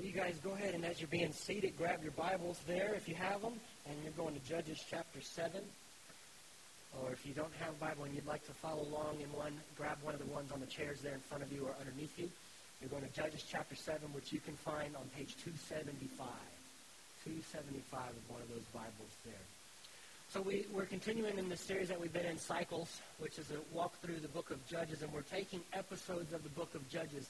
Well, you guys go ahead and as you're being seated, grab your Bibles there if you have them, and you're going to Judges chapter 7. Or if you don't have a Bible and you'd like to follow along in one, grab one of the ones on the chairs there in front of you or underneath you. You're going to Judges chapter 7, which you can find on page 275. 275 of one of those Bibles there. So we, we're continuing in the series that we've been in, Cycles, which is a walk through the book of Judges, and we're taking episodes of the book of Judges.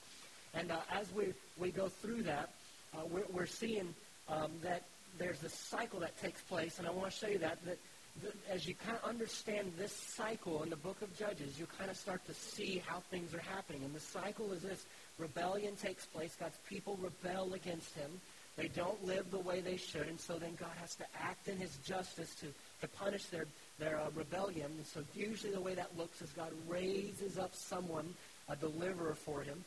And uh, as we, we go through that, uh, we're, we're seeing um, that there's this cycle that takes place, and I want to show you that, that, that as you kind of understand this cycle in the book of Judges, you kind of start to see how things are happening. And the cycle is this. Rebellion takes place. God's people rebel against him. They don't live the way they should, and so then God has to act in his justice to, to punish their, their uh, rebellion. And so usually the way that looks is God raises up someone, a deliverer for him.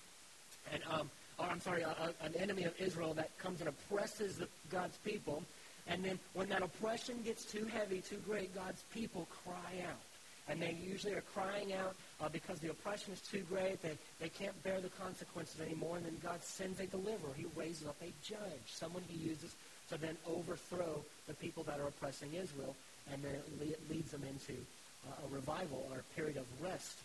And um, or I'm sorry, a, a, an enemy of Israel that comes and oppresses the, God's people. And then when that oppression gets too heavy, too great, God's people cry out. And they usually are crying out uh, because the oppression is too great. They, they can't bear the consequences anymore. And then God sends a deliverer. He raises up a judge, someone he uses to then overthrow the people that are oppressing Israel. And then it leads them into uh, a revival or a period of rest.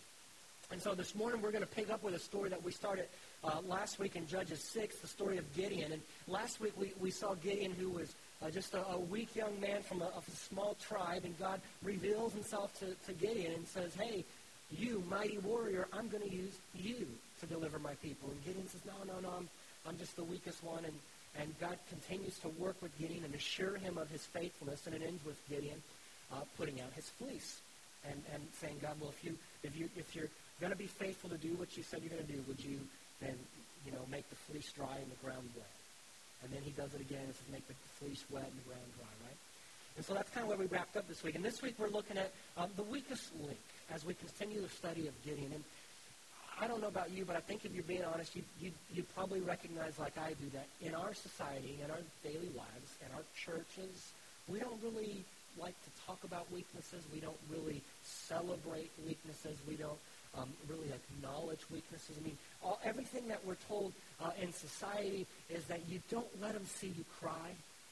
And so this morning we're going to pick up with a story that we started uh, last week in Judges 6, the story of Gideon. And last week we, we saw Gideon, who was uh, just a, a, weak young man from a, a, small tribe, and God reveals himself to, to Gideon and says, Hey, you, mighty warrior, I'm going to use you to deliver my people. And Gideon says, No, no, no, I'm, I'm just the weakest one. And, and God continues to work with Gideon and assure him of his faithfulness. And it ends with Gideon uh, putting out his fleece and, and saying, God, well, if, you, if, you, if you're going to be faithful to do what you said you're going to do, would you then, you know, make the fleece dry and the ground wet. And then he does it again and says, make the fleece wet and the ground dry, right? And so that's kind of where we wrapped up this week. And this week we're looking at um, the weakest link as we continue the study of Gideon. And I don't know about you, but I think if you're being honest, you, you, you probably recognize, like I do, that in our society, in our daily lives, in our churches, we don't really like to talk about weaknesses. We don't really celebrate weaknesses. We don't um, really acknowledge weaknesses. I mean, all, everything that we're told uh, in society is that you don't let them see you cry,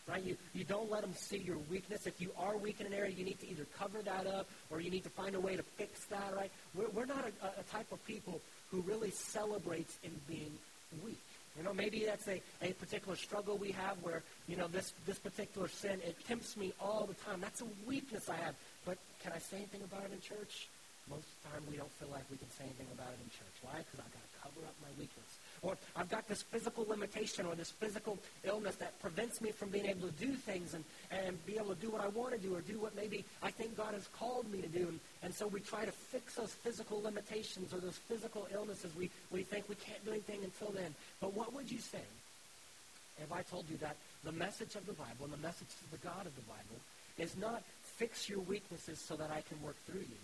right? You, you don't let them see your weakness. If you are weak in an area, you need to either cover that up or you need to find a way to fix that, right? We're, we're not a, a type of people who really celebrates in being weak. You know, maybe that's a, a particular struggle we have where, you know, this, this particular sin, it tempts me all the time. That's a weakness I have. But can I say anything about it in church? Most of the time we don't feel like we can say anything about it in church. Why? Because I've got to cover up my weakness. Or I've got this physical limitation or this physical illness that prevents me from being able to do things and, and be able to do what I want to do or do what maybe I think God has called me to do. And, and so we try to fix those physical limitations or those physical illnesses. We, we think we can't do anything until then. But what would you say if I told you that the message of the Bible and the message of the God of the Bible is not fix your weaknesses so that I can work through you,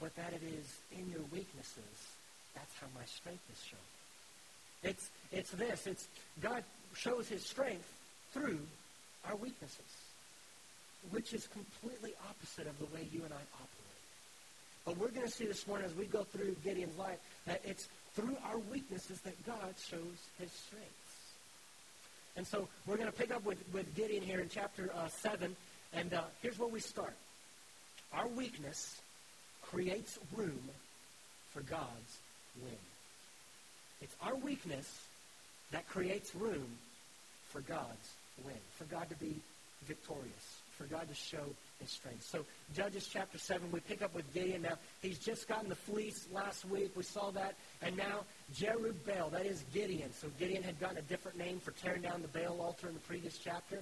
but that it is in your weaknesses, that's how my strength is shown. It's, it's this. It's God shows his strength through our weaknesses, which is completely opposite of the way you and I operate. But we're going to see this morning as we go through Gideon's life that it's through our weaknesses that God shows his strengths. And so we're going to pick up with, with Gideon here in chapter uh, 7. And uh, here's where we start. Our weakness creates room for God's win. It's our weakness that creates room for God's win, for God to be victorious, for God to show his strength. So Judges chapter 7, we pick up with Gideon. Now, he's just gotten the fleece last week. We saw that. And now Jerubbaal, that is Gideon. So Gideon had gotten a different name for tearing down the Baal altar in the previous chapter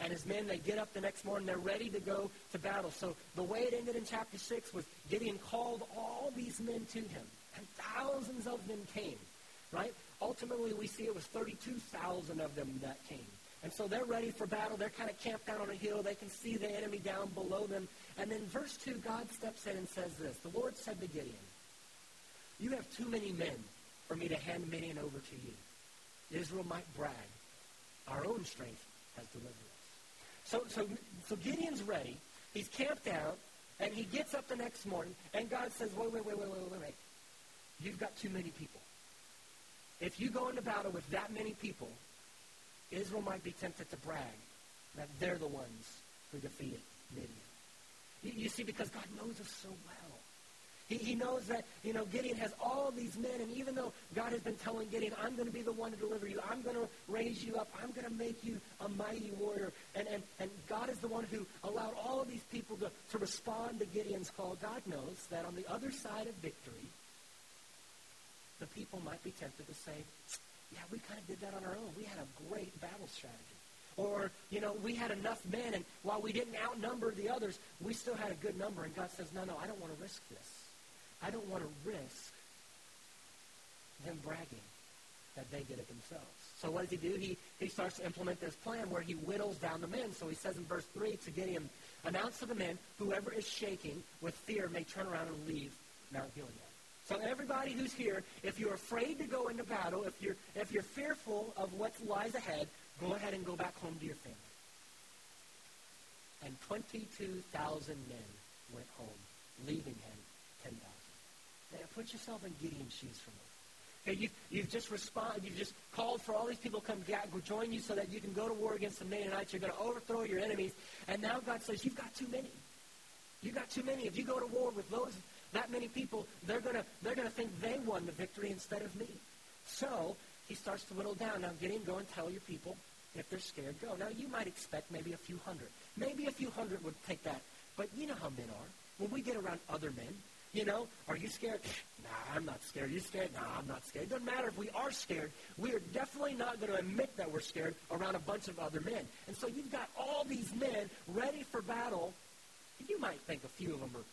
and his men, they get up the next morning, they're ready to go to battle. So the way it ended in chapter 6 was Gideon called all these men to him, and thousands of them came, right? Ultimately, we see it was 32,000 of them that came. And so they're ready for battle. They're kind of camped out on a hill. They can see the enemy down below them. And then verse 2, God steps in and says this. The Lord said to Gideon, You have too many men for me to hand Midian over to you. Israel might brag. Our own strength has delivered so, so, so Gideon's ready. He's camped out, and he gets up the next morning, and God says, wait, wait, wait, wait, wait, wait, wait. You've got too many people. If you go into battle with that many people, Israel might be tempted to brag that they're the ones who defeated Midian. You, you see, because God knows us so well. He, he knows that, you know, Gideon has all these men, and even though God has been telling Gideon, I'm going to be the one to deliver you, I'm going to raise you up, I'm going to make you a mighty warrior, and, and, and God is the one who allowed all of these people to, to respond to Gideon's call, God knows that on the other side of victory, the people might be tempted to say, yeah, we kind of did that on our own. We had a great battle strategy. Or, you know, we had enough men, and while we didn't outnumber the others, we still had a good number. And God says, no, no, I don't want to risk this. I don't want to risk them bragging that they did it themselves. So what does he do? He, he starts to implement this plan where he whittles down the men. So he says in verse 3 to Gideon, Announce to the men, whoever is shaking with fear may turn around and leave Mount Gilead. So everybody who's here, if you're afraid to go into battle, if you're, if you're fearful of what lies ahead, go ahead and go back home to your family. And 22,000 men went home, leaving him 10,000. Now, put yourself in Gideon's shoes for a moment. Okay, you've, you've just responded. You've just called for all these people to come join you so that you can go to war against the Midianites. You're going to overthrow your enemies. And now God says, you've got too many. You've got too many. If you go to war with those that many people, they're going to they're gonna think they won the victory instead of me. So he starts to whittle down. Now, Gideon, go and tell your people if they're scared, go. Now, you might expect maybe a few hundred. Maybe a few hundred would take that. But you know how men are. When we get around other men, you know, are you scared? Nah, I'm not scared. You scared? Nah, I'm not scared. It doesn't matter if we are scared. We are definitely not going to admit that we're scared around a bunch of other men. And so you've got all these men ready for battle. You might think a few of them are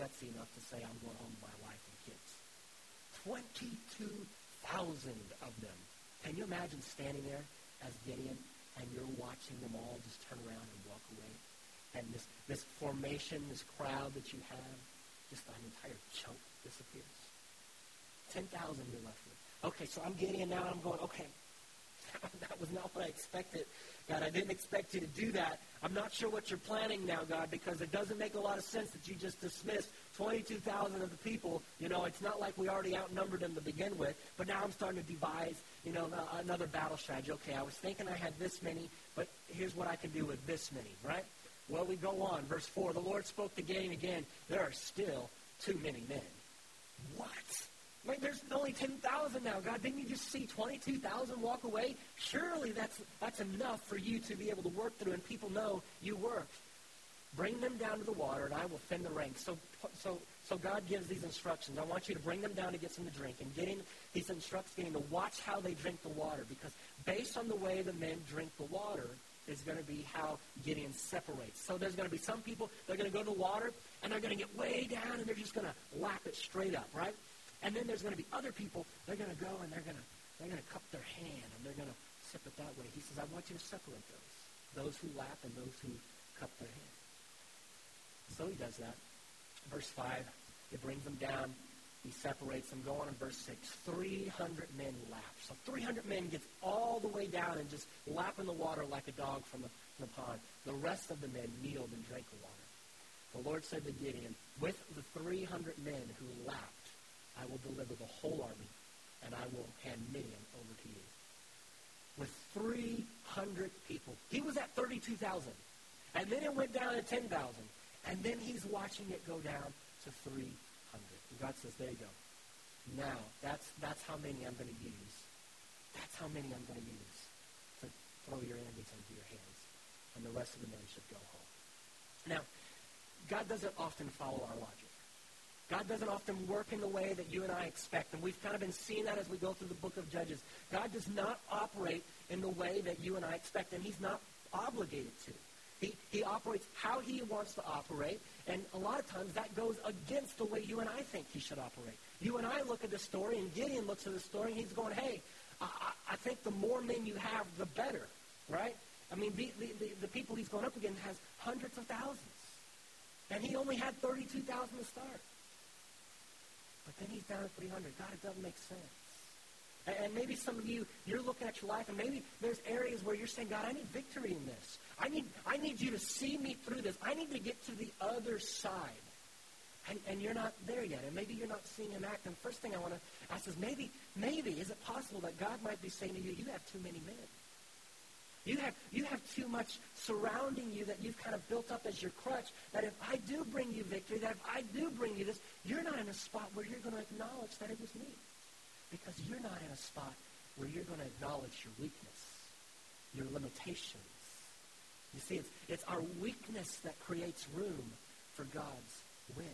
gutsy enough to say, I'm going home with my wife and kids. 22,000 of them. Can you imagine standing there as Gideon and you're watching them all just turn around and walk away? And this, this formation, this crowd that you have, just an entire chunk disappears. 10,000 you're left with. Okay, so I'm getting it now. I'm going, okay, that was not what I expected. God, I didn't expect you to do that. I'm not sure what you're planning now, God, because it doesn't make a lot of sense that you just dismissed 22,000 of the people. You know, it's not like we already outnumbered them to begin with, but now I'm starting to devise, you know, another battle strategy. Okay, I was thinking I had this many, but here's what I can do with this many, right? Well, we go on. Verse 4, the Lord spoke to Gideon again. There are still too many men. What? Wait, there's only 10,000 now. God, didn't you just see 22,000 walk away? Surely that's, that's enough for you to be able to work through and people know you work. Bring them down to the water and I will thin the ranks. So, so, so God gives these instructions. I want you to bring them down to get some to drink. And Gideon, he instructs Gideon to watch how they drink the water because based on the way the men drink the water, is going to be how Gideon separates. So there's going to be some people, they're going to go to the water, and they're going to get way down, and they're just going to lap it straight up, right? And then there's going to be other people, they're going to go, and they're going to, they're going to cup their hand, and they're going to sip it that way. He says, I want you to separate those, those who lap and those who cup their hand. So he does that. Verse 5, it brings them down he separates them. Go on in verse 6. 300 men lap. So 300 men gets all the way down and just lap in the water like a dog from the, from the pond. The rest of the men kneeled and drank the water. The Lord said to Gideon, With the 300 men who lapped, I will deliver the whole army, and I will hand Midian over to you. With 300 people. He was at 32,000. And then it went down to 10,000. And then he's watching it go down to 3,000. And God says, there you go. Now, that's, that's how many I'm going to use. That's how many I'm going to use to throw your enemies into your hands. And the rest of the men should go home. Now, God doesn't often follow our logic. God doesn't often work in the way that you and I expect. And we've kind of been seeing that as we go through the book of Judges. God does not operate in the way that you and I expect, and he's not obligated to. He, he operates how he wants to operate, and a lot of times that goes against the way you and I think he should operate. You and I look at the story, and Gideon looks at the story, and he's going, hey, I, I think the more men you have, the better, right? I mean, the, the, the, people he's going up against has hundreds of thousands. And he only had 32,000 to start. But then he's down at 300. God, it doesn't make sense. And maybe some of you, you're looking at your life, and maybe there's areas where you're saying, God, I need victory in this. I need, I need you to see me through this. I need to get to the other side. And, and you're not there yet. And maybe you're not seeing him act. And first thing I want to ask is maybe, maybe, is it possible that God might be saying to you, you have too many men? You have, you have too much surrounding you that you've kind of built up as your crutch that if I do bring you victory, that if I do bring you this, you're not in a spot where you're going to acknowledge that it was me. Because you're not in a spot where you're going to acknowledge your weakness, your limitations. You see, it's, it's our weakness that creates room for God's win.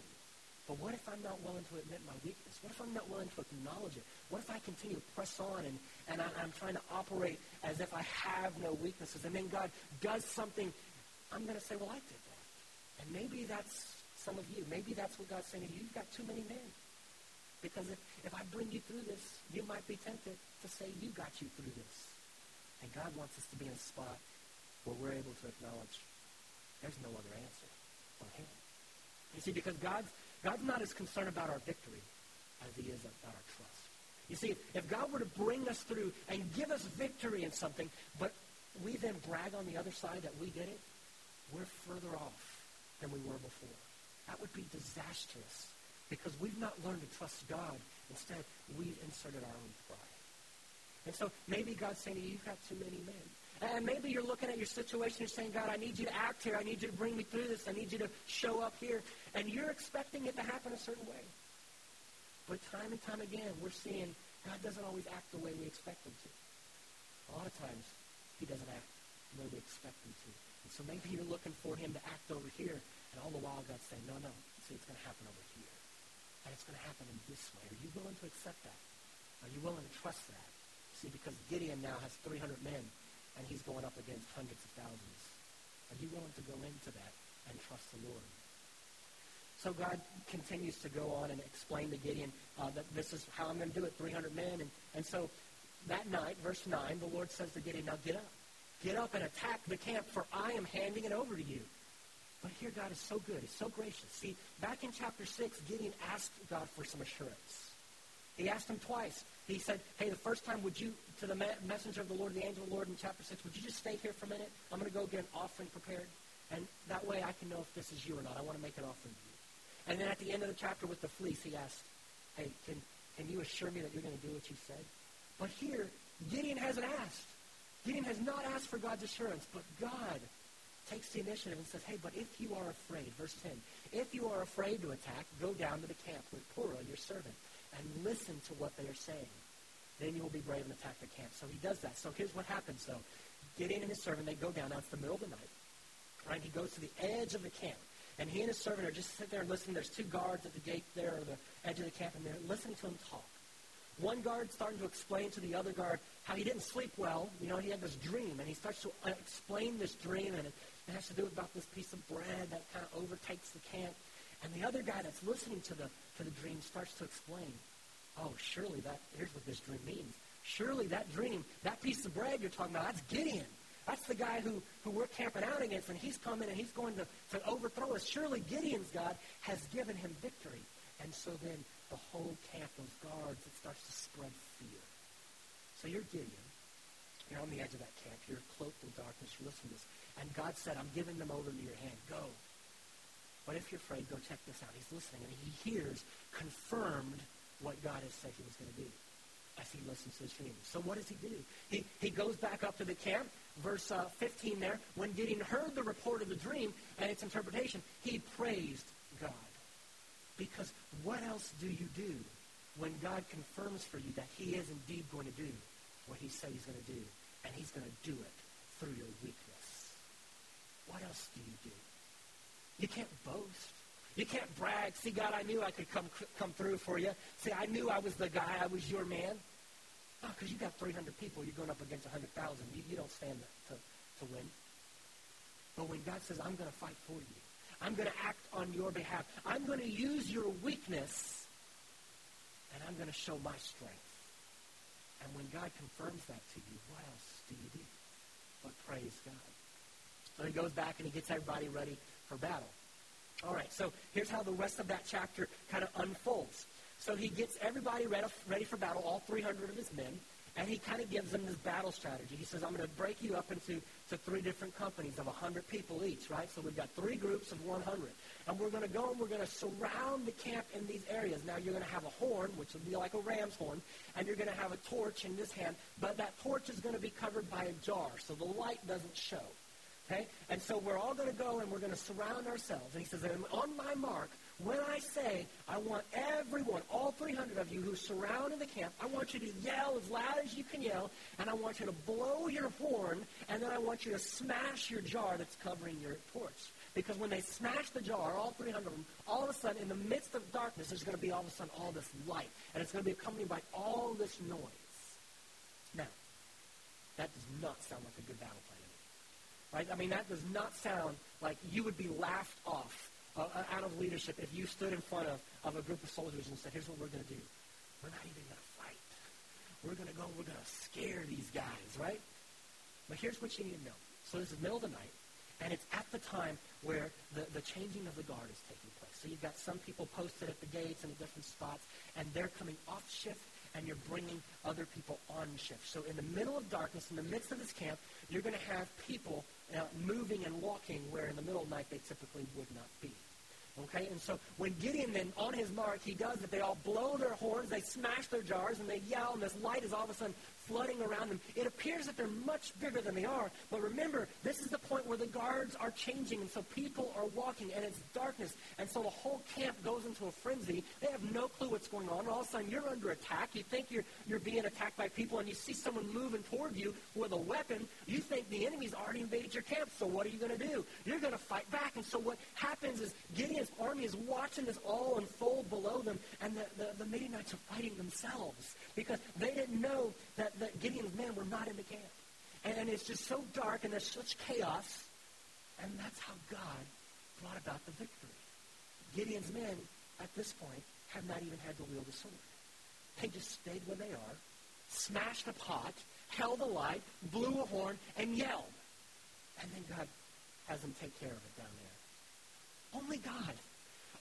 But what if I'm not willing to admit my weakness? What if I'm not willing to acknowledge it? What if I continue to press on and, and I, am trying to operate as if I have no weaknesses? And then God does something. I'm going to say, well, I did that. And maybe that's some of you. Maybe that's what God's saying to you. You've got too many men. Because if, if I bring you through this, you might be tempted to say, you got you through this. And God wants us to be in a spot where we're able to acknowledge there's no other answer but Him. You see, because God's God's not as concerned about our victory as he is about our trust. You see, if God were to bring us through and give us victory in something, but we then brag on the other side that we did it, we're further off than we were before. That would be disastrous because we've not learned to trust God. Instead, we've inserted our own pride. And so maybe God's saying to you, you've got too many men. And maybe you're looking at your situation and saying, God, I need you to act here. I need you to bring me through this. I need you to show up here. And you're expecting it to happen a certain way. But time and time again, we're seeing God doesn't always act the way we expect him to. A lot of times, he doesn't act the way we expect him to. And so maybe you're looking for him to act over here, and all the while God's saying, no, no, see, it's going to happen over here. And it's going to happen in this way. Are you willing to accept that? Are you willing to trust that? See, because Gideon now has 300 men and he's going up against hundreds of thousands. Are you willing to go into that and trust the Lord? So God continues to go on and explain to Gideon uh, that this is how I'm going to do it, 300 men. And, and so that night, verse 9, the Lord says to Gideon, now get up. Get up and attack the camp, for I am handing it over to you. But here God is so good. He's so gracious. See, back in chapter 6, Gideon asked God for some assurance. He asked him twice. He said, hey, the first time, would you, to the messenger of the Lord, the angel of the Lord in chapter 6, would you just stay here for a minute? I'm going to go get an offering prepared. And that way I can know if this is you or not. I want to make an offering to you. And then at the end of the chapter with the fleece, he asked, hey, can, can you assure me that you're going to do what you said? But here, Gideon hasn't asked. Gideon has not asked for God's assurance, but God takes the initiative and says, hey, but if you are afraid, verse 10, if you are afraid to attack, go down to the camp with Purah, your servant, and listen to what they are saying. Then you will be brave and attack the camp. So he does that. So here's what happens, though. Gideon and his servant, they go down. Now, it's the middle of the night. Right? He goes to the edge of the camp. And he and his servant are just sitting there and listening. There's two guards at the gate there, or the edge of the camp, and they're listening to him talk. One guard starting to explain to the other guard how he didn't sleep well. You know, he had this dream, and he starts to uh, explain this dream, and it, has to do about this piece of bread that kind of overtakes the camp. And the other guy that's listening to the, to the dream starts to explain, oh, surely that, here's what this dream means. Surely that dream, that piece of bread you're talking about, that's Gideon. That's the guy who, who we're camping out against, and he's coming and he's going to, to overthrow us. Surely Gideon's God has given him victory. And so then the whole camp, those guards, it starts to spread fear. So you're Gideon. You're on the edge of that camp. You're cloaked in darkness. You're listening to this. And God said, I'm giving them over into your hand. Go. But if you're afraid, go check this out. He's listening, and he hears confirmed what God has said he was going to do as he listens to his dream. So what does he do? He, he goes back up to the camp, verse uh, 15 there. When Gideon heard the report of the dream and its interpretation, he praised God. Because what else do you do when God confirms for you that he is indeed going to do what he said he's going to do, and he's going to do it through your weakness? What else do you do? You can't boast. You can't brag. See, God, I knew I could come come through for you. See, I knew I was the guy. I was your man. Because you got 300 people. You're going up against 100,000. You, you don't stand to, to win. But when God says, I'm going to fight for you, I'm going to act on your behalf, I'm going to use your weakness, and I'm going to show my strength. And when God confirms that to you, what else do you do? But praise God. So he goes back and he gets everybody ready for battle. All right, so here's how the rest of that chapter kind of unfolds. So he gets everybody ready, for battle, all 300 of his men, And he kind of gives them this battle strategy. He says, I'm going to break you up into to three different companies of 100 people each, right? So we've got three groups of 100. And we're going to go and we're going to surround the camp in these areas. Now, you're going to have a horn, which will be like a ram's horn, and you're going to have a torch in this hand. But that torch is going to be covered by a jar, so the light doesn't show. Okay? And so we're all going to go and we're going to surround ourselves. And he says, on my mark, when I say, I want everyone, all 300 of you who surrounded the camp, I want you to yell as loud as you can yell, and I want you to blow your horn, and then I want you to smash your jar that's covering your torch. Because when they smash the jar, all 300 of them, all of a sudden, in the midst of darkness, there's going to be all of a sudden all this light. And it's going to be accompanied by all this noise. Now, that does not sound like a good battle plan. Right? I mean, that does not sound like you would be laughed off uh, uh, out of leadership if you stood in front of, of a group of soldiers and said, here's what we're going to do. We're not even going to fight. We're going to go, we're going to scare these guys, right? But here's what you need to know. So this is middle of the night, and it's at the time where the, the changing of the guard is taking place. So you've got some people posted at the gates and different spots, and they're coming off shift, and you're bringing other people on shift. So in the middle of darkness, in the midst of this camp, you're going to have people uh, moving and walking where in the middle of the night they typically would not be. Okay, and so when Gideon then on his mark, he does it. They all blow their horns, they smash their jars, and they yell, and this light is all of a sudden flooding around them. It appears that they're much bigger than they are. But remember, this is the point where the guards are changing, and so people are walking, and it's darkness. And so the whole camp goes into a frenzy. They have no clue what's going on. All of a sudden, you're under attack. You think you're, you're being attacked by people, and you see someone moving toward you with a weapon. You think the enemy's already invaded your camp, so what are you going to do? You're going to fight back. And so what happens is Gideon's army is watching this all unfold below them, and the, the, the Midianites are fighting themselves because they didn't know that, that Gideon's men were not in the camp. And, and it's just so dark and there's such chaos. And that's how God brought about the victory. Gideon's men, at this point, have not even had to wield a sword. They just stayed where they are, smashed a pot, held a light, blew a horn, and yelled. And then God has them take care of it down there. Only God.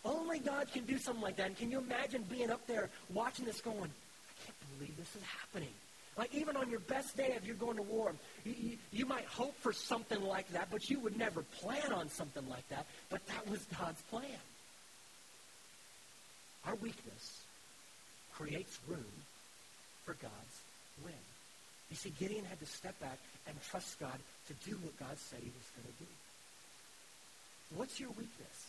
Only God can do something like that. And can you imagine being up there watching this going, I can't believe this is happening. Like even on your best day, if you're going to war, you, you, you, might hope for something like that, but you would never plan on something like that. But that was God's plan. Our weakness creates room for God's win. You see, Gideon had to step back and trust God to do what God said he was going to do. What's your weakness?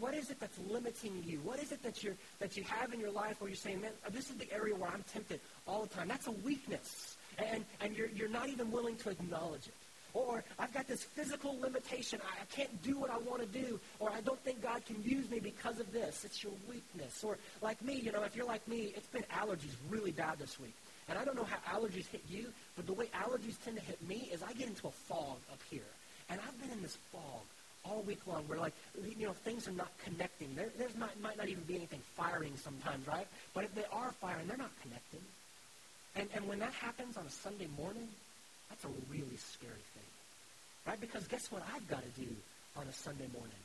What is it that's limiting you? What is it that, you that you have in your life where you're saying, man, uh, this is the area where I'm tempted all the time? That's a weakness. And, and you're, you're not even willing to acknowledge it. Or I've got this physical limitation. I, I can't do what I want to do. Or I don't think God can use me because of this. It's your weakness. Or like me, you know, if you're like me, it's been allergies really bad this week. And I don't know how allergies hit you, but the way allergies tend to hit me is I get into a fog up here. And I've been in this fog all week long where like you know things are not connecting. There, there's not might not even be anything firing sometimes, right? But if they are firing, they're not connecting. And and when that happens on a Sunday morning, that's a really scary thing, right? Because guess what I've got to do on a Sunday morning?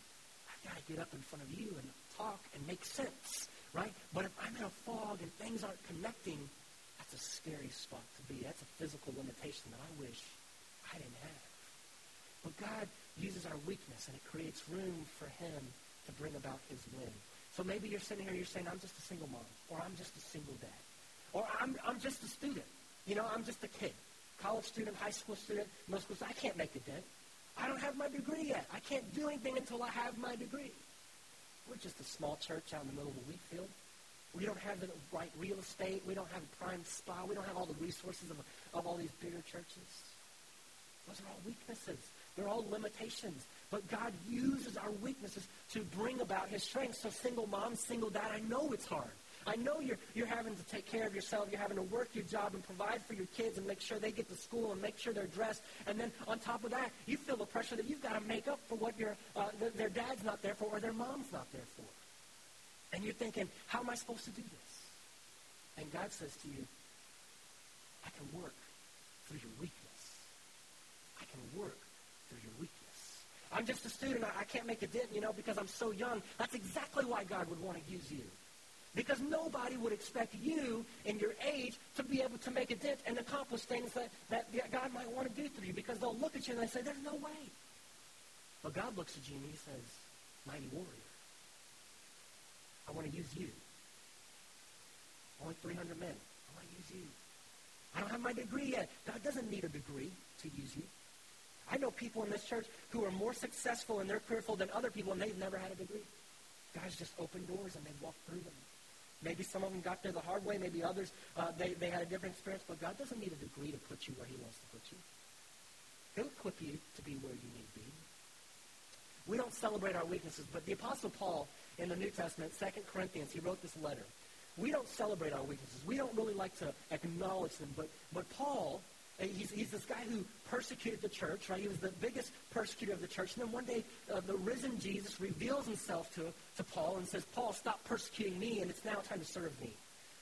I've got to get up in front of you and talk and make sense, right? But if I'm in a fog and things aren't connecting, that's a scary spot to be. That's a physical limitation that I wish I didn't have. But God uses our weakness and it creates room for him to bring about his win. So maybe you're sitting here, you're saying, I'm just a single mom, or I'm just a single dad, or I'm, I'm just a student. You know, I'm just a kid. College student, high school student, middle school student. I can't make a dent. I don't have my degree yet. I can't do anything until I have my degree. We're just a small church out in the middle of a wheat field. We don't have the right real estate. We don't have a prime spot. We don't have all the resources of, of all these bigger churches. Those are all weaknesses. They're all limitations. But God uses our weaknesses to bring about his strength. So single mom, single dad, I know it's hard. I know you're, you're having to take care of yourself. You're having to work your job and provide for your kids and make sure they get to school and make sure they're dressed. And then on top of that, you feel the pressure that you've got to make up for what your, uh, th- their dad's not there for or their mom's not there for. And you're thinking, how am I supposed to do this? And God says to you, I can work through your weakness. I can work. I'm just a student. I, I can't make a dent, you know, because I'm so young. That's exactly why God would want to use you. Because nobody would expect you in your age to be able to make a dent and accomplish things that, that God might want to do through you because they'll look at you and they say, there's no way. But God looks at you and he says, mighty warrior, I want to use you. Only 300 men. I want to use you. I don't have my degree yet. God doesn't need a degree to use you. I know people in this church who are more successful in their career field than other people, and they've never had a degree. God's just opened doors, and they've walked through them. Maybe some of them got there the hard way. Maybe others, uh, they, they had a different experience. But God doesn't need a degree to put you where he wants to put you. He'll equip you to be where you need to be. We don't celebrate our weaknesses, but the Apostle Paul in the New Testament, 2 Corinthians, he wrote this letter. We don't celebrate our weaknesses. We don't really like to acknowledge them. But, but Paul, he's, he's this guy who persecuted the church, right? He was the biggest persecutor of the church. And then one day, uh, the risen Jesus reveals himself to, to Paul and says, Paul, stop persecuting me, and it's now time to serve me.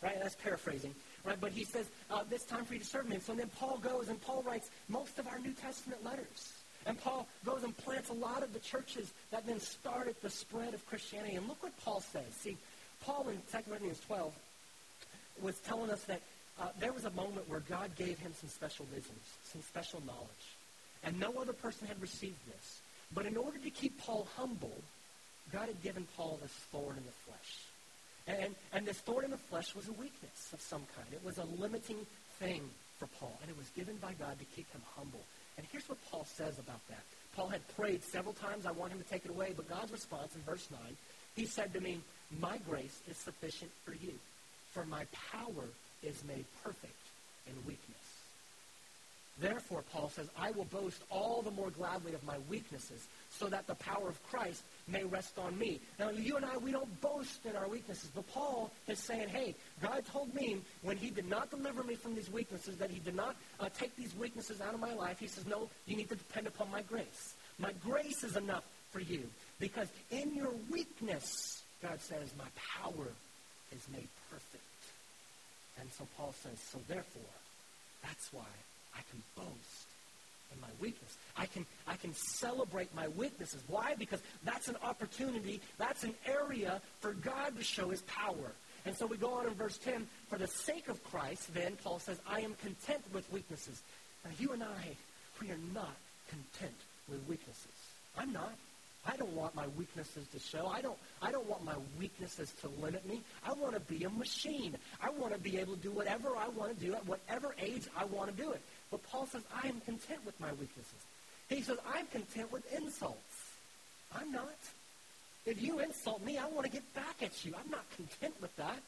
Right? That's paraphrasing. Right? But he says, uh, it's time for you to serve me. And so then Paul goes, and Paul writes most of our New Testament letters. And Paul goes and plants a lot of the churches that then started the spread of Christianity. And look what Paul says. See, Paul in 2 Corinthians 12 was telling us that uh, there was a moment where God gave him some special visions, some special knowledge. And no other person had received this. But in order to keep Paul humble, God had given Paul this thorn in the flesh. And, and this thorn in the flesh was a weakness of some kind. It was a limiting thing for Paul. And it was given by God to keep him humble. And here's what Paul says about that. Paul had prayed several times, I want him to take it away. But God's response in verse 9, he said to me, My grace is sufficient for you, for my power is made perfect in weakness. Therefore, Paul says, I will boast all the more gladly of my weaknesses, so that the power of Christ may rest on me. Now, you and I, we don't boast in our weaknesses, but Paul is saying, hey, God told me when he did not deliver me from these weaknesses, that he did not uh, take these weaknesses out of my life. He says, no, you need to depend upon my grace. My grace is enough for you, because in your weakness, God says, my power is made perfect. And so Paul says, so therefore, that's why I can boast in my weakness. I can, I can celebrate my weaknesses. Why? Because that's an opportunity, that's an area for God to show his power. And so we go on in verse 10, for the sake of Christ, then, Paul says, I am content with weaknesses. Now, you and I, we are not content with weaknesses. I'm not. I don't want my weaknesses to show. I don't, I don't want my weaknesses to limit me. I want to be a machine. I want to be able to do whatever I want to do at whatever age I want to do it. But Paul says, I am content with my weaknesses. He says, I'm content with insults. I'm not. If you insult me, I want to get back at you. I'm not content with that.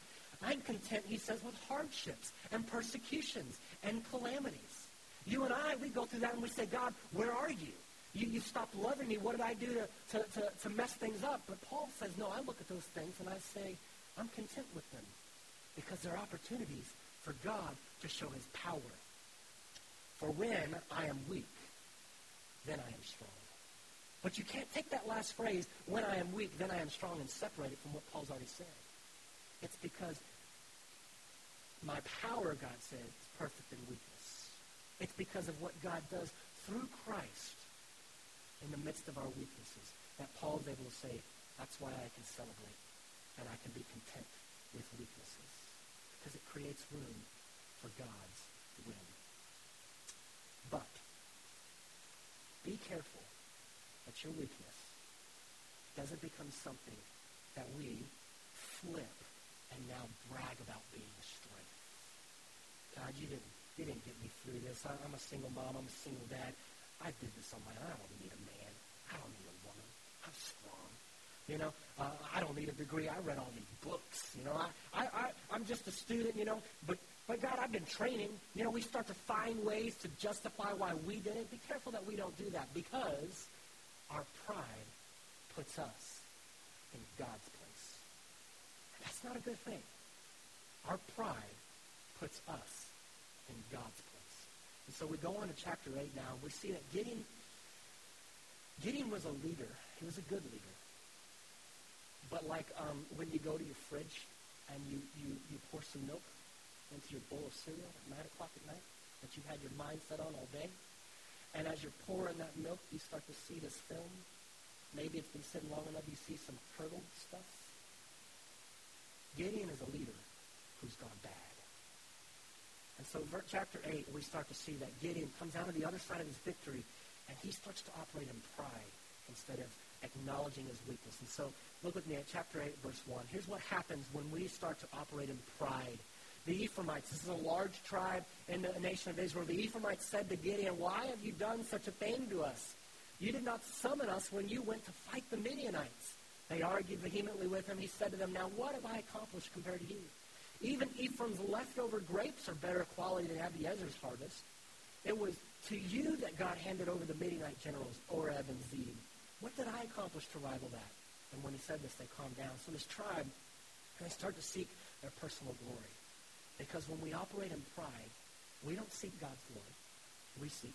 I'm content, he says, with hardships and persecutions and calamities. You and I, we go through that and we say, God, where are you? You, you stopped loving me. What did I do to, to, to, to mess things up? But Paul says, no, I look at those things and I say, I'm content with them because they're opportunities for God to show his power. For when I am weak, then I am strong. But you can't take that last phrase, when I am weak, then I am strong, and separate it from what Paul's already said. It's because my power, God said, is perfect in weakness. It's because of what God does through Christ in the midst of our weaknesses that Paul is able to say, that's why I can celebrate and I can be content with weaknesses. Because it creates room for God's will. But be careful that your weakness doesn't become something that we flip and now brag about being strength. God, you didn't, you didn't get me through this. I'm a single mom. I'm a single dad. I did this on my own. I don't need a man. I don't need a woman. I'm strong. You know, uh, I don't need a degree. I read all these books. You know, I, I, I, I'm just a student, you know, but, but God, I've been training. You know, we start to find ways to justify why we did it. Be careful that we don't do that because our pride puts us in God's place. And that's not a good thing. Our pride puts us in God's place. And so we go on to chapter 8 now. We see that Gideon, Gideon was a leader. He was a good leader. But like um, when you go to your fridge and you, you, you pour some milk into your bowl of cereal at 9 o'clock at night that you had your mind set on all day, and as you're pouring that milk, you start to see this film. Maybe it's been sitting long enough, you see some curdled stuff. Gideon is a leader who's gone bad. And so chapter 8, we start to see that Gideon comes out of the other side of his victory, and he starts to operate in pride instead of acknowledging his weakness. And so look with me at chapter 8, verse 1. Here's what happens when we start to operate in pride. The Ephraimites, this is a large tribe in the nation of Israel. The Ephraimites said to Gideon, Why have you done such a thing to us? You did not summon us when you went to fight the Midianites. They argued vehemently with him. He said to them, Now what have I accomplished compared to you? Even Ephraim's leftover grapes are better quality than Abiezer's harvest. It was to you that God handed over the Midianite generals, Oreb and Zeeb. What did I accomplish to rival that? And when he said this, they calmed down. So this tribe, they start to seek their personal glory. Because when we operate in pride, we don't seek God's glory. We seek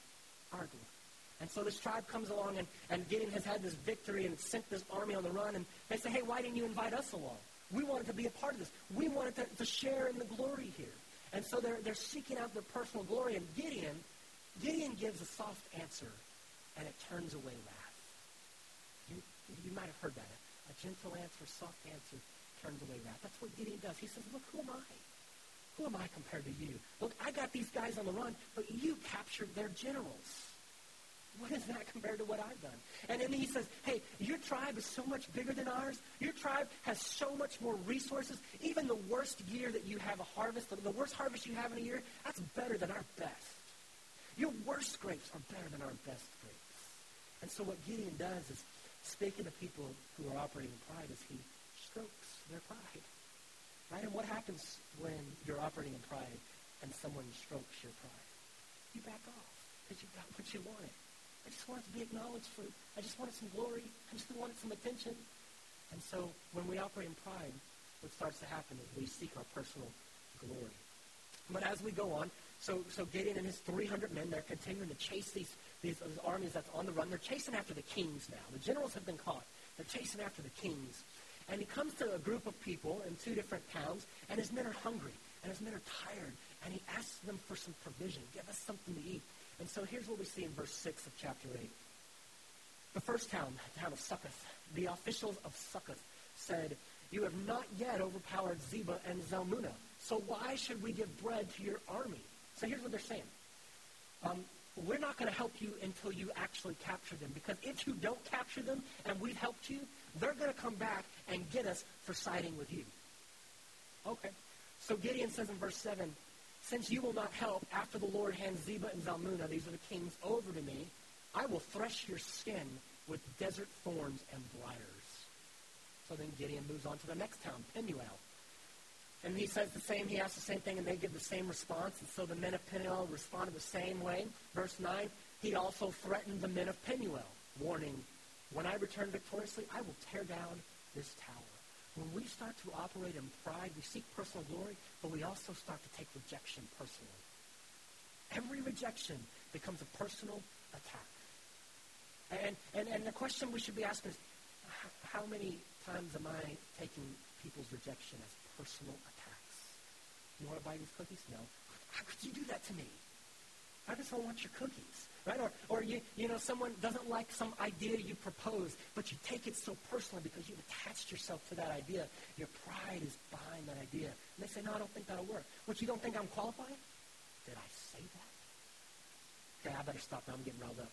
our glory. And so this tribe comes along, and, and Gideon has had this victory and sent this army on the run. And they say, hey, why didn't you invite us along? We wanted to be a part of this. We wanted to, to share in the glory here. And so they're, they're seeking out their personal glory. And Gideon, Gideon gives a soft answer, and it turns away wrath. You, you might have heard that. A gentle answer, soft answer, turns away wrath. That's what Gideon does. He says, look, who am I? Who am I compared to you? Look, I got these guys on the run, but you captured their generals. What is that compared to what I've done? And then he says, hey, your tribe is so much bigger than ours. Your tribe has so much more resources. Even the worst year that you have a harvest, the worst harvest you have in a year, that's better than our best. Your worst grapes are better than our best grapes. And so what Gideon does is, speaking to people who are operating in pride, is he strokes their pride. Right? And what happens when you're operating in pride and someone strokes your pride? You back off because you got what you wanted. I just wanted to be acknowledged for, I just wanted some glory. I just wanted some attention. And so when we operate in pride, what starts to happen is we seek our personal glory. But as we go on, so, so Gideon and his 300 men, they're continuing to chase these, these, these armies that's on the run. They're chasing after the kings now. The generals have been caught. They're chasing after the kings. And he comes to a group of people in two different towns, and his men are hungry, and his men are tired, and he asks them for some provision. Give us something to eat. And so here's what we see in verse 6 of chapter 8. The first town, the town of Succoth, the officials of Succoth said, You have not yet overpowered Zebah and Zalmunna, so why should we give bread to your army? So here's what they're saying. Um, we're not going to help you until you actually capture them, because if you don't capture them and we've helped you, they're going to come back and get us for siding with you. Okay. So Gideon says in verse 7, since you will not help after the Lord hands Zebah and Zalmunna, these are the kings, over to me, I will thresh your skin with desert thorns and briars. So then Gideon moves on to the next town, Penuel. And he says the same, he asks the same thing, and they give the same response. And so the men of Penuel responded the same way. Verse 9, he also threatened the men of Penuel, warning, when I return victoriously, I will tear down this tower. When we start to operate in pride, we seek personal glory, but we also start to take rejection personally. Every rejection becomes a personal attack. And, and, and the question we should be asking is, how many times am I taking people's rejection as personal attacks? You want to buy these cookies? No. How could you do that to me? I just don't want your cookies right? Or, or you, you know, someone doesn't like some idea you propose, but you take it so personally because you've attached yourself to that idea. Your pride is behind that idea. And they say, no, I don't think that'll work. What, you don't think I'm qualified? Did I say that? Okay, I better stop now. I'm getting riled up.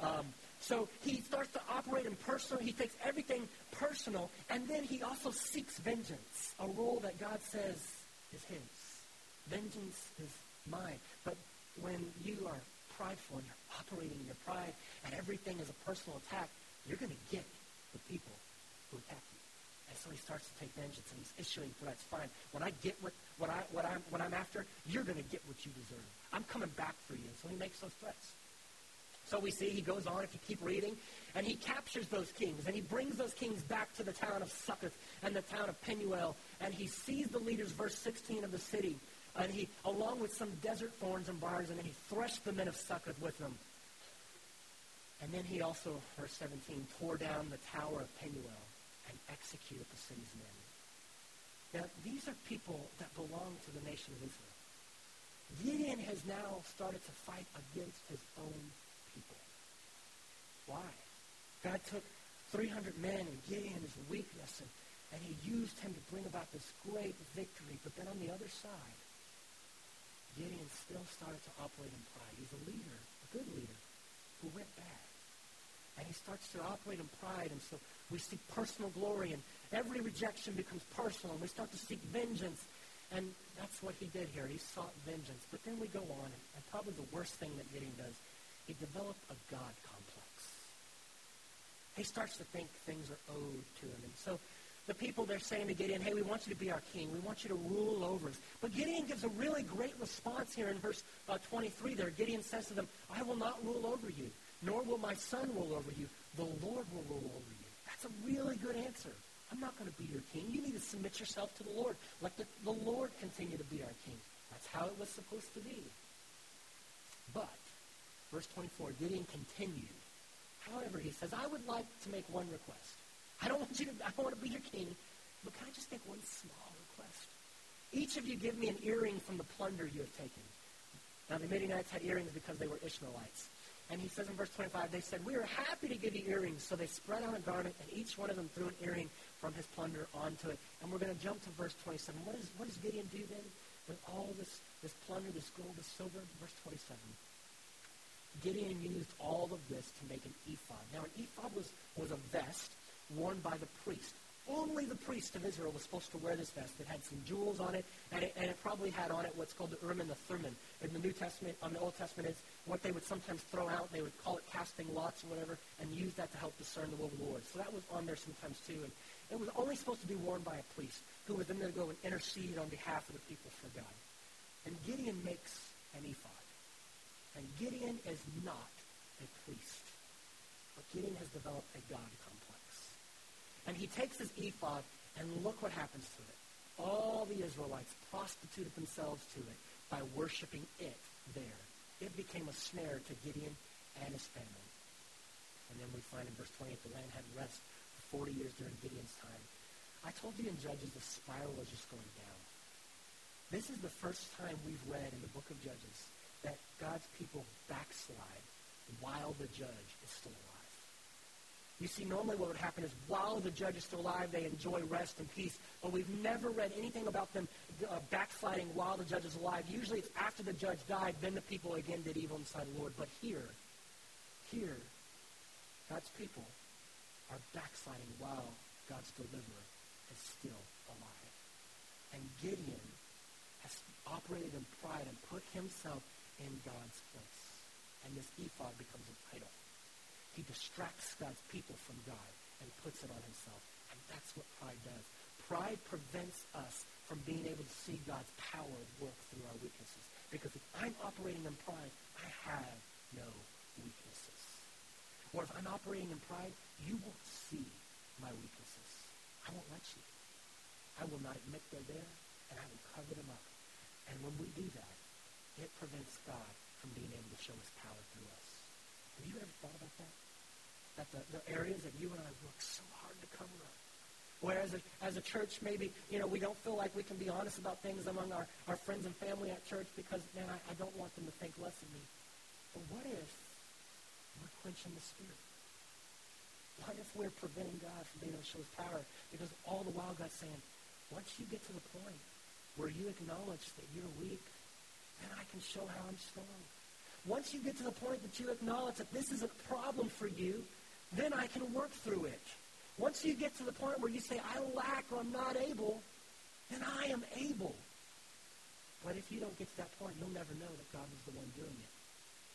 Um, so he starts to operate in personal. He takes everything personal, and then he also seeks vengeance, a role that God says is his. Vengeance is mine. But when you are prideful and you're operating in your pride and everything is a personal attack, you're going to get the people who attack you. And so he starts to take vengeance and he's issuing threats. Fine. When I get what, what, I, what, I'm, what I'm after, you're going to get what you deserve. I'm coming back for you. And so he makes those threats. So we see he goes on, if you keep reading, and he captures those kings, and he brings those kings back to the town of Succoth and the town of Penuel, and he sees the leaders, verse 16 of the city, and he, along with some desert thorns and briars, and then he threshed the men of Succoth with them. And then he also, verse 17, tore down the tower of Penuel and executed the city's men. Now, these are people that belong to the nation of Israel. Gideon has now started to fight against his own people. Why? God took 300 men and Gideon's weakness and And he used him to bring about this great victory. But then on the other side, Gideon still started to operate in pride. He's a leader, a good leader, who went bad. And he starts to operate in pride. And so we seek personal glory. And every rejection becomes personal. And we start to seek vengeance. And that's what he did here. He sought vengeance. But then we go on. And, and probably the worst thing that Gideon does, he developed a God complex. He starts to think things are owed to him. And so the people, they're saying to Gideon, hey, we want you to be our king. We want you to rule over us. But Gideon gives a really great response here in verse uh, 23 there. Gideon says to them, I will not rule over you, nor will my son rule over you. The Lord will rule over you. That's a really good answer. I'm not going to be your king. You need to submit yourself to the Lord. Let the, the Lord continue to be our king. That's how it was supposed to be. But, verse 24, Gideon continued. However, he says, I would like to make one request. I don't want you to, I don't want to be your king, but can I just make one small request? Each of you give me an earring from the plunder you have taken. Now, the Midianites had earrings because they were Ishmaelites. And he says in verse 25, they said, We are happy to give you earrings. So they spread out a garment, and each one of them threw an earring from his plunder onto it. And we're going to jump to verse 27. What, is, what does Gideon do then with all this, this plunder, this gold, this silver? Verse 27. Gideon used all of this to make an ephod. Now, an ephod was, was a vest worn by the priest. Only the priest of Israel was supposed to wear this vest. It had some jewels on it, and it, and it probably had on it what's called the Urim and the Thummim. In the New Testament, on the Old Testament, it's what they would sometimes throw out. They would call it casting lots or whatever, and use that to help discern the will of the Lord. So that was on there sometimes too. And it was only supposed to be worn by a priest, who was then going to go and intercede on behalf of the people for God. And Gideon makes an ephod. And Gideon is not a priest, but Gideon has developed a God and he takes his ephod, and look what happens to it. All the Israelites prostituted themselves to it by worshiping it there. It became a snare to Gideon and his family. And then we find in verse 28 the land had rest for 40 years during Gideon's time. I told you in Judges the spiral was just going down. This is the first time we've read in the book of Judges that God's people backslide while the judge is still alive. You see, normally what would happen is while the judge is still alive, they enjoy rest and peace. But we've never read anything about them uh, backsliding while the judge is alive. Usually it's after the judge died, then the people again did evil inside the Lord. But here, here, God's people are backsliding while God's deliverer is still alive. And Gideon has operated in pride and put himself in God's place. And this ephod becomes an idol. He distracts God's people from God and puts it on himself. And that's what pride does. Pride prevents us from being able to see God's power work through our weaknesses. Because if I'm operating in pride, I have no weaknesses. Or if I'm operating in pride, you won't see my weaknesses. I won't let you. I will not admit they're there, and I will cover them up. And when we do that, it prevents God from being able to show his power through us. Have you ever thought about that? That the, the areas that you and I work so hard to cover up. Whereas a, as a church, maybe, you know, we don't feel like we can be honest about things among our, our friends and family at church because, man, I, I don't want them to think less of me. But what if we're quenching the spirit? What if we're preventing God from being able to show his power? Because all the while God's saying, once you get to the point where you acknowledge that you're weak, then I can show how I'm strong. Once you get to the point that you acknowledge that this is a problem for you, then I can work through it. Once you get to the point where you say, I lack or I'm not able, then I am able. But if you don't get to that point, you'll never know that God was the one doing it.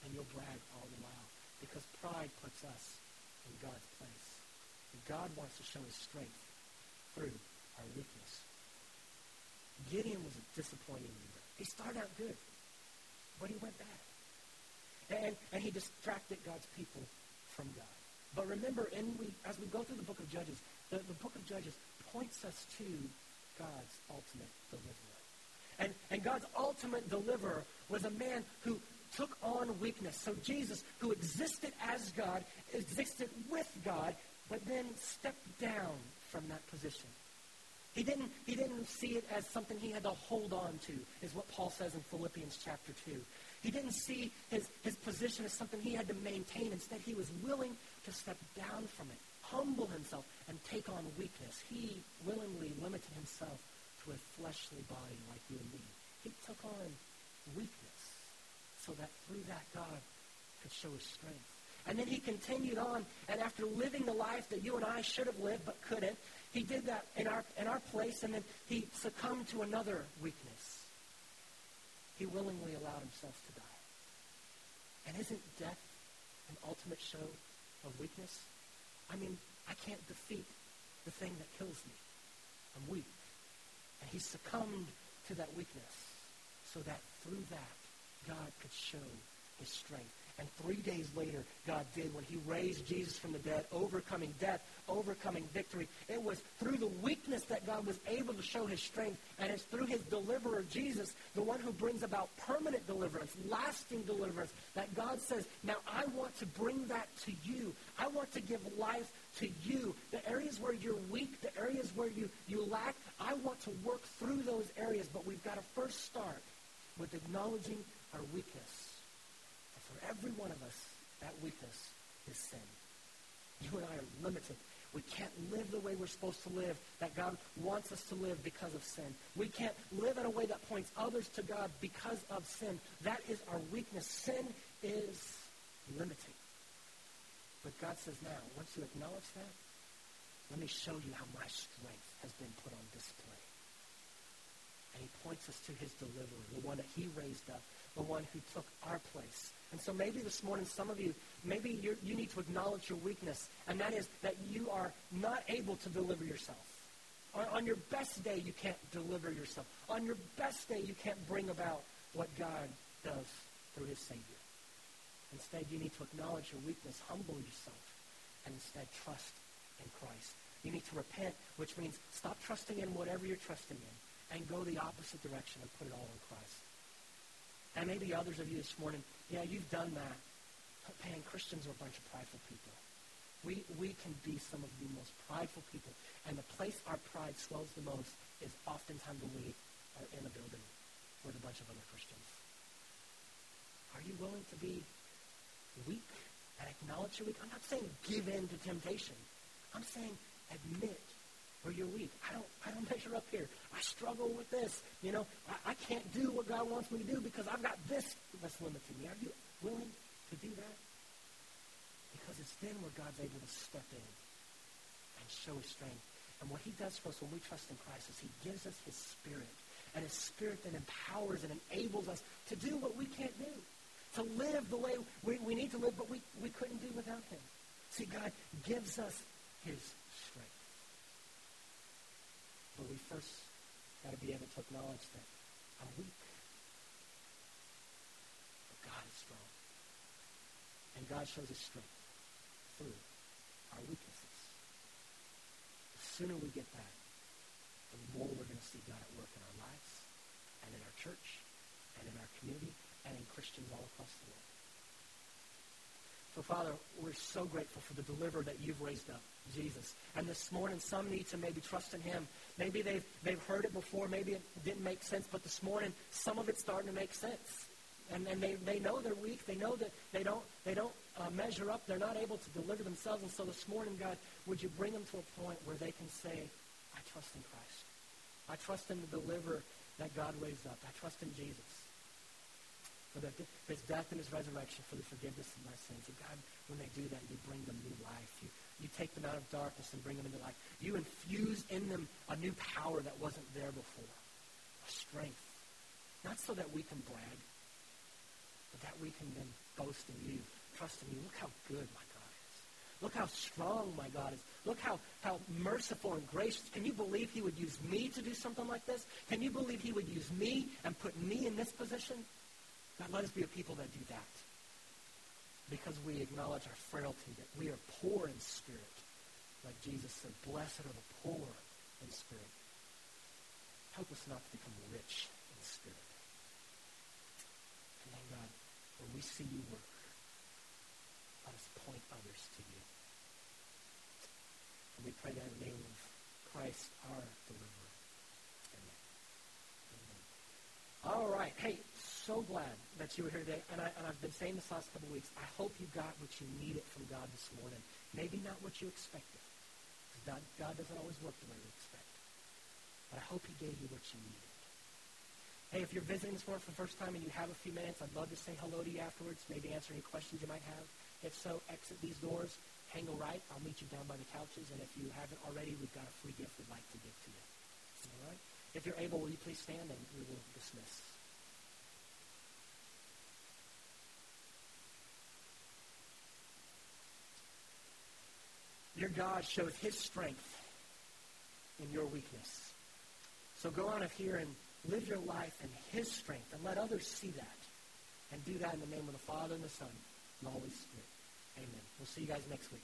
And you'll brag all the while. Because pride puts us in God's place. And God wants to show his strength through our weakness. Gideon was a disappointing leader. He started out good, but he went bad. And, and he distracted God's people from God. But remember, in we, as we go through the book of Judges, the, the book of Judges points us to God's ultimate deliverer. And, and God's ultimate deliverer was a man who took on weakness. So Jesus, who existed as God, existed with God, but then stepped down from that position. He didn't, he didn't see it as something he had to hold on to, is what Paul says in Philippians chapter 2. He didn't see his, his position as something he had to maintain. Instead, he was willing to step down from it, humble himself and take on weakness. He willingly limited himself to a fleshly body like you and me. He took on weakness so that through that God could show his strength. And then he continued on, and after living the life that you and I should have lived but couldn't, he did that in our, in our place, and then he succumbed to another weakness. He willingly allowed himself to die. And isn't death an ultimate show of weakness? I mean, I can't defeat the thing that kills me. I'm weak. And he succumbed to that weakness so that through that, God could show his strength. And three days later, God did when he raised Jesus from the dead, overcoming death, overcoming victory. It was through the weakness that God was able to show his strength. And it's through his deliverer, Jesus, the one who brings about permanent deliverance, lasting deliverance, that God says, now I want to bring that to you. I want to give life to you. The areas where you're weak, the areas where you, you lack, I want to work through those areas. But we've got to first start with acknowledging our weakness for every one of us, that weakness is sin. You and I are limited. We can't live the way we're supposed to live, that God wants us to live because of sin. We can't live in a way that points others to God because of sin. That is our weakness. Sin is limiting. But God says now, once you acknowledge that, let me show you how my strength has been put on display. And he points us to his deliverer, the one that he raised up, the one who took our place. And so maybe this morning, some of you, maybe you you need to acknowledge your weakness, and that is that you are not able to deliver yourself. On, on your best day, you can't deliver yourself. On your best day, you can't bring about what God does through his Savior. Instead, you need to acknowledge your weakness, humble yourself, and instead trust in Christ. You need to repent, which means stop trusting in whatever you're trusting in and go the opposite direction and put it all in Christ. And maybe others of you this morning, yeah, you've done that. But man, Christians are a bunch of prideful people. We, we can be some of the most prideful people. And the place our pride swells the most is oftentimes when we are in a building with a bunch of other Christians. Are you willing to be weak and acknowledge your weak? I'm not saying give in to temptation. I'm saying admit where you're weak. I don't, I don't measure up here. I struggle with this. You know, I, I can't do what God wants me to do because I've got this that's limiting me. Are you willing to do that? Because it's then where God's able to step in and show his strength. And what he does for us when we trust in Christ is he gives us his spirit. And his spirit then empowers and enables us to do what we can't do. To live the way we, we need to live, but we, we couldn't do without him. See, God gives us his but we first got to be able to acknowledge that I'm weak. But God is strong. And God shows his strength through our weaknesses. The sooner we get that, the more we're going to see God at work in our lives and in our church and in our community and in Christians all across the world. So, Father, we're so grateful for the deliverer that you've raised up, Jesus. And this morning, some need to maybe trust in him. Maybe they've, they've heard it before. Maybe it didn't make sense. But this morning, some of it's starting to make sense. And, and they, they know they're weak. They know that they don't, they don't uh, measure up. They're not able to deliver themselves. And so this morning, God, would you bring them to a point where they can say, I trust in Christ. I trust in the deliverer that God raised up. I trust in Jesus for the, his death and his resurrection for the forgiveness of my sins. And God, when they do that, you bring them new life. You, you take them out of darkness and bring them into light. You infuse in them a new power that wasn't there before, a strength. Not so that we can brag, but that we can then boast in you, trust in you. Look how good my God is. Look how strong my God is. Look how, how merciful and gracious. Can you believe he would use me to do something like this? Can you believe he would use me and put me in this position? God, let us be a people that do that. Because we acknowledge our frailty, that we are poor in spirit. Like Jesus said, blessed are the poor in spirit. Help us not to become rich in spirit. And then, God, when we see you work, let us point others to you. And we pray that in the name of Christ, our deliverer. Amen. Amen. All right. Hey, so glad that you were here today, and, I, I've been saying this last couple of weeks. I hope you got what you needed from God this morning. Maybe not what you expected. God, God doesn't always work the way we expect. But I hope he gave you what you needed. Hey, if you're visiting this morning for the first time and you have a few minutes, I'd love to say hello to you afterwards, maybe answer any questions you might have. If so, exit these doors, hang a right. I'll meet you down by the couches. And if you haven't already, we've got a free gift we'd like to give to you. All right? If you're able, will you please stand and we will dismiss. Your God showed his strength in your weakness. So go on of here and live your life in his strength and let others see that. And do that in the name of the Father and the Son and the Holy Spirit. Amen. We'll see you guys next week.